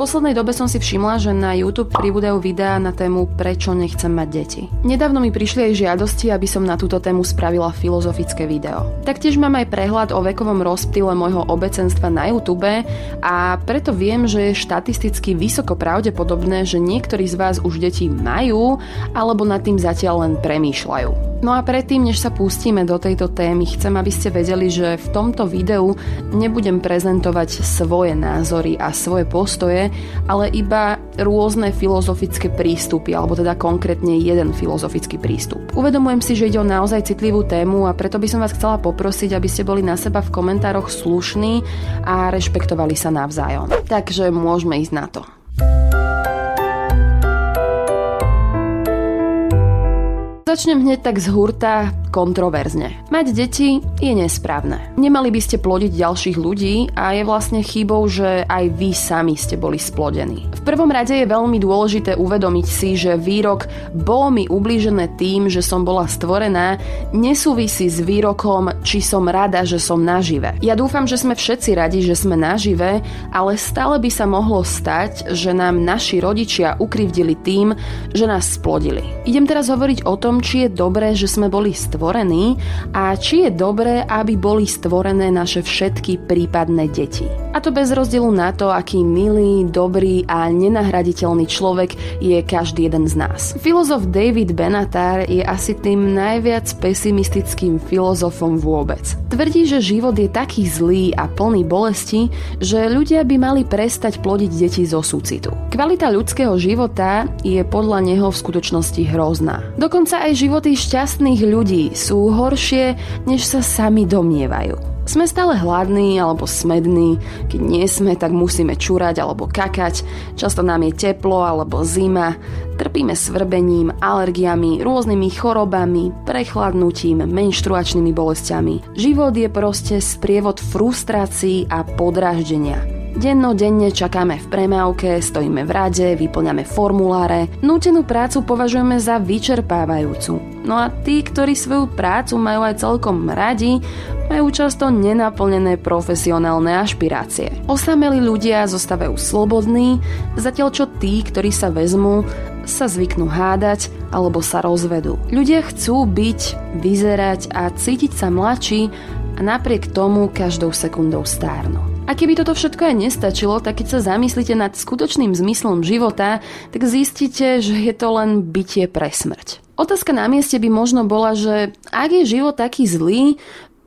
Poslednej dobe som si všimla, že na YouTube pribúdajú videá na tému Prečo nechcem mať deti. Nedávno mi prišli aj žiadosti, aby som na túto tému spravila filozofické video. Taktiež mám aj prehľad o vekovom rozptýle môjho obecenstva na YouTube a preto viem, že je štatisticky vysoko pravdepodobné, že niektorí z vás už deti majú alebo nad tým zatiaľ len premýšľajú. No a predtým, než sa pustíme do tejto témy, chcem, aby ste vedeli, že v tomto videu nebudem prezentovať svoje názory a svoje postoje, ale iba rôzne filozofické prístupy, alebo teda konkrétne jeden filozofický prístup. Uvedomujem si, že ide o naozaj citlivú tému a preto by som vás chcela poprosiť, aby ste boli na seba v komentároch slušní a rešpektovali sa navzájom. Takže môžeme ísť na to. Začnem hneď tak z hurta kontroverzne. Mať deti je nesprávne. Nemali by ste plodiť ďalších ľudí a je vlastne chybou, že aj vy sami ste boli splodení. V prvom rade je veľmi dôležité uvedomiť si, že výrok bolo mi ublížené tým, že som bola stvorená, nesúvisí s výrokom, či som rada, že som nažive. Ja dúfam, že sme všetci radi, že sme nažive, ale stále by sa mohlo stať, že nám naši rodičia ukrivdili tým, že nás splodili. Idem teraz hovoriť o tom, či je dobré, že sme boli stvorení a či je dobré, aby boli stvorené naše všetky prípadné deti. A to bez rozdielu na to, aký milý, dobrý a nenahraditeľný človek je každý jeden z nás. Filozof David Benatar je asi tým najviac pesimistickým filozofom vôbec. Tvrdí, že život je taký zlý a plný bolesti, že ľudia by mali prestať plodiť deti zo súcitu. Kvalita ľudského života je podľa neho v skutočnosti hrozná. Dokonca aj životy šťastných ľudí sú horšie, než sa sami domnievajú. Sme stále hladní alebo smední, keď nie sme, tak musíme čúrať alebo kakať, často nám je teplo alebo zima, trpíme svrbením, alergiami, rôznymi chorobami, prechladnutím, menštruačnými bolestiami. Život je proste sprievod frustrácií a podráždenia. Dennodenne čakáme v premávke, stojíme v rade, vyplňame formuláre. Nútenú prácu považujeme za vyčerpávajúcu. No a tí, ktorí svoju prácu majú aj celkom radi, majú často nenaplnené profesionálne ašpirácie. Osamelí ľudia zostávajú slobodní, zatiaľ čo tí, ktorí sa vezmú, sa zvyknú hádať alebo sa rozvedú. Ľudia chcú byť, vyzerať a cítiť sa mladší a napriek tomu každou sekundou stárnu. A keby toto všetko aj nestačilo, tak keď sa zamyslíte nad skutočným zmyslom života, tak zistíte, že je to len bytie pre smrť. Otázka na mieste by možno bola, že ak je život taký zlý,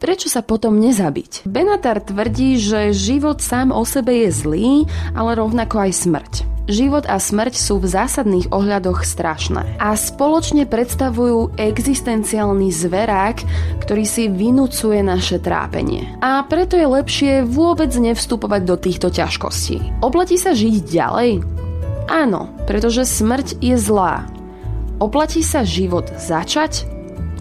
prečo sa potom nezabiť? Benatar tvrdí, že život sám o sebe je zlý, ale rovnako aj smrť. Život a smrť sú v zásadných ohľadoch strašné a spoločne predstavujú existenciálny zverák, ktorý si vynúcuje naše trápenie. A preto je lepšie vôbec nevstupovať do týchto ťažkostí. Oplatí sa žiť ďalej? Áno, pretože smrť je zlá. Oplatí sa život začať?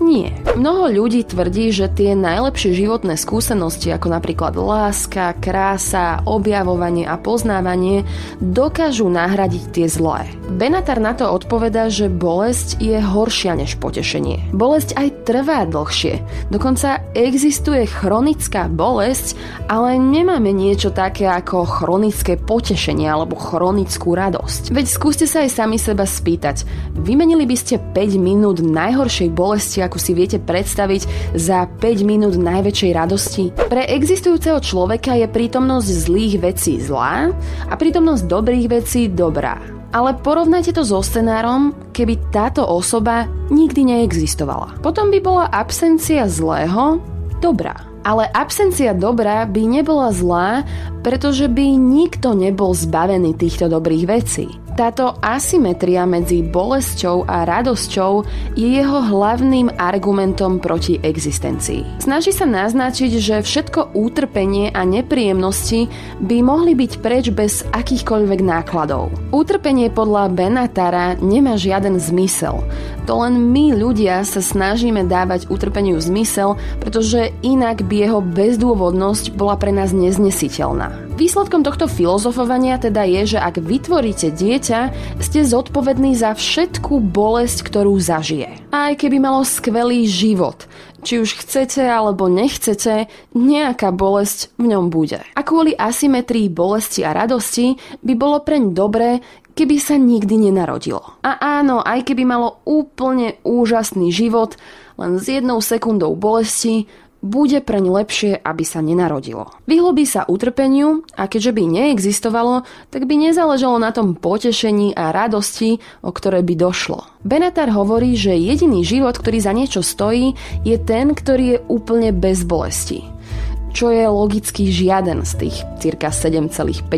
Nie. Mnoho ľudí tvrdí, že tie najlepšie životné skúsenosti, ako napríklad láska, krása, objavovanie a poznávanie, dokážu nahradiť tie zlé. Benatar na to odpovedá, že bolesť je horšia než potešenie. Bolesť aj trvá dlhšie. Dokonca existuje chronická bolesť, ale nemáme niečo také ako chronické potešenie alebo chronickú radosť. Veď skúste sa aj sami seba spýtať. Vymenili by ste 5 minút najhoršej bolesti akú si viete predstaviť za 5 minút najväčšej radosti? Pre existujúceho človeka je prítomnosť zlých vecí zlá a prítomnosť dobrých vecí dobrá. Ale porovnajte to so scenárom, keby táto osoba nikdy neexistovala. Potom by bola absencia zlého dobrá. Ale absencia dobra by nebola zlá, pretože by nikto nebol zbavený týchto dobrých vecí. Táto asymetria medzi bolesťou a radosťou je jeho hlavným argumentom proti existencii. Snaží sa naznačiť, že všetko útrpenie a nepríjemnosti by mohli byť preč bez akýchkoľvek nákladov. Útrpenie podľa Benatara nemá žiaden zmysel. To len my ľudia sa snažíme dávať utrpeniu zmysel, pretože inak by jeho bezdôvodnosť bola pre nás neznesiteľná. Výsledkom tohto filozofovania teda je, že ak vytvoríte dieťa, ste zodpovední za všetku bolesť, ktorú zažije. A aj keby malo skvelý život, či už chcete alebo nechcete, nejaká bolesť v ňom bude. A kvôli asymetrii bolesti a radosti by bolo preň dobré, keby sa nikdy nenarodilo. A áno, aj keby malo úplne úžasný život, len s jednou sekundou bolesti, bude preň lepšie, aby sa nenarodilo. Vyhlo by sa utrpeniu a keďže by neexistovalo, tak by nezáležalo na tom potešení a radosti, o ktoré by došlo. Benatar hovorí, že jediný život, ktorý za niečo stojí, je ten, ktorý je úplne bez bolesti čo je logicky žiaden z tých cirka 7,53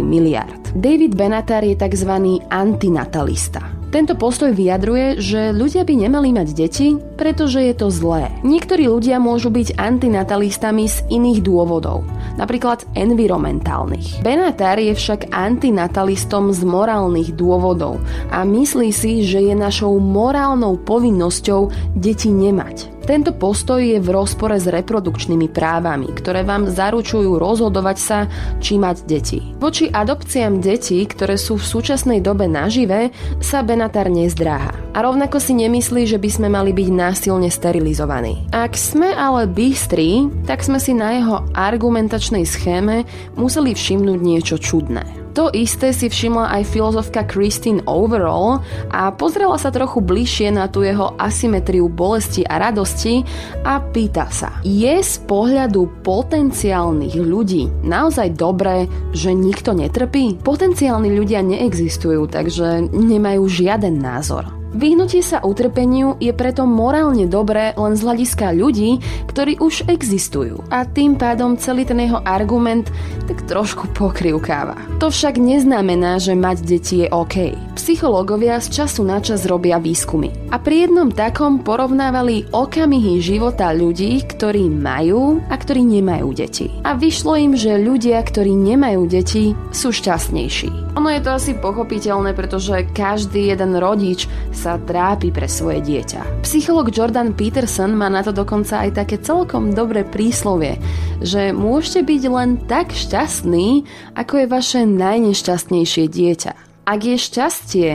miliard. David Benatar je tzv. antinatalista. Tento postoj vyjadruje, že ľudia by nemali mať deti, pretože je to zlé. Niektorí ľudia môžu byť antinatalistami z iných dôvodov, napríklad environmentálnych. Benatar je však antinatalistom z morálnych dôvodov a myslí si, že je našou morálnou povinnosťou deti nemať. Tento postoj je v rozpore s reprodukčnými právami, ktoré vám zaručujú rozhodovať sa, či mať deti. Voči adopciám detí, ktoré sú v súčasnej dobe nažive, sa Benatar nezdráha. A rovnako si nemyslí, že by sme mali byť násilne sterilizovaní. Ak sme ale bystrí, tak sme si na jeho argumentačnej schéme museli všimnúť niečo čudné. To isté si všimla aj filozofka Christine Overall a pozrela sa trochu bližšie na tú jeho asymetriu bolesti a radosti a pýta sa, je z pohľadu potenciálnych ľudí naozaj dobré, že nikto netrpí? Potenciálni ľudia neexistujú, takže nemajú žiaden názor. Vyhnutie sa utrpeniu je preto morálne dobré len z hľadiska ľudí, ktorí už existujú. A tým pádom celý ten jeho argument tak trošku pokrivkáva. To však neznamená, že mať deti je OK. Psychológovia z času na čas robia výskumy. A pri jednom takom porovnávali okamihy života ľudí, ktorí majú a ktorí nemajú deti. A vyšlo im, že ľudia, ktorí nemajú deti, sú šťastnejší. Ono je to asi pochopiteľné, pretože každý jeden rodič sa trápi pre svoje dieťa. Psycholog Jordan Peterson má na to dokonca aj také celkom dobré príslovie, že môžete byť len tak šťastný, ako je vaše najnešťastnejšie dieťa. Ak je šťastie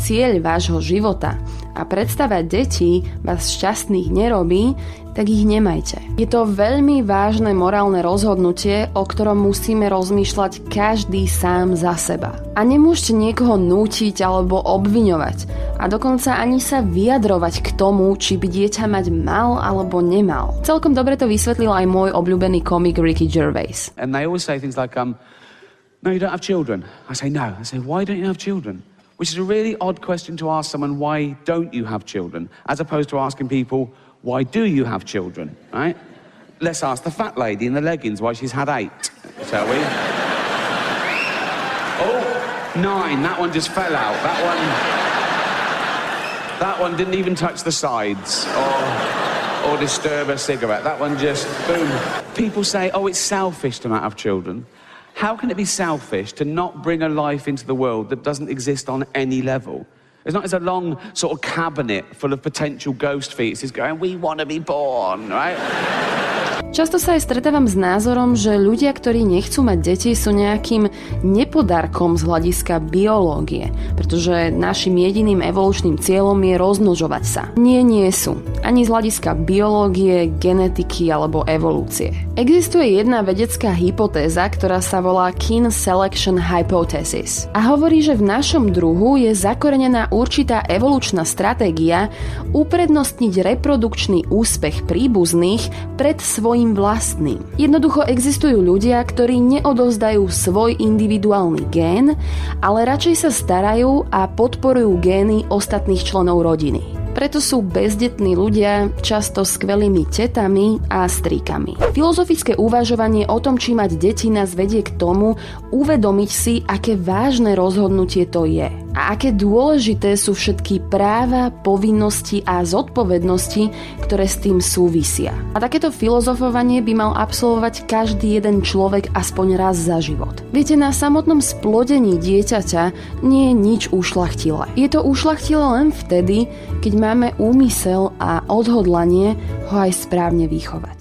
cieľ vášho života a predstava detí vás šťastných nerobí, tak ich nemajte. Je to veľmi vážne morálne rozhodnutie, o ktorom musíme rozmýšľať každý sám za seba. A nemôžete niekoho nútiť alebo obviňovať a dokonca ani sa vyjadrovať k tomu, či by dieťa mať mal alebo nemal. Celkom dobre to vysvetlil aj môj obľúbený komik Ricky Gervais. And they always say things like, um, no, you don't have children. I say, no. I say, why don't you have children? Which is a really odd question to ask someone, why don't you have children? As opposed to asking people, why do you have children, right? Let's ask the fat lady in the leggings why she's had eight, shall we? oh, nine. That one just fell out. That one. That one didn't even touch the sides or, or disturb a cigarette. That one just, boom. People say, oh, it's selfish to not have children. How can it be selfish to not bring a life into the world that doesn't exist on any level? It's not as a long sort of cabinet full of potential ghost fetuses going, we want to be born, right? Často sa aj stretávam s názorom, že ľudia, ktorí nechcú mať deti, sú nejakým nepodarkom z hľadiska biológie, pretože našim jediným evolučným cieľom je rozmnožovať sa. Nie, nie sú. Ani z hľadiska biológie, genetiky alebo evolúcie. Existuje jedna vedecká hypotéza, ktorá sa volá Kin Selection Hypothesis a hovorí, že v našom druhu je zakorenená určitá evolučná stratégia uprednostniť reprodukčný úspech príbuzných pred svojim svojim vlastným. Jednoducho existujú ľudia, ktorí neodovzdajú svoj individuálny gén, ale radšej sa starajú a podporujú gény ostatných členov rodiny. Preto sú bezdetní ľudia často skvelými tetami a strýkami. Filozofické uvažovanie o tom, či mať deti nás vedie k tomu uvedomiť si, aké vážne rozhodnutie to je a aké dôležité sú všetky práva, povinnosti a zodpovednosti, ktoré s tým súvisia. A takéto filozofovanie by mal absolvovať každý jeden človek aspoň raz za život. Viete, na samotnom splodení dieťaťa nie je nič ušlachtilé. Je to ušlachtilé len vtedy, keď máme úmysel a odhodlanie ho aj správne vychovať.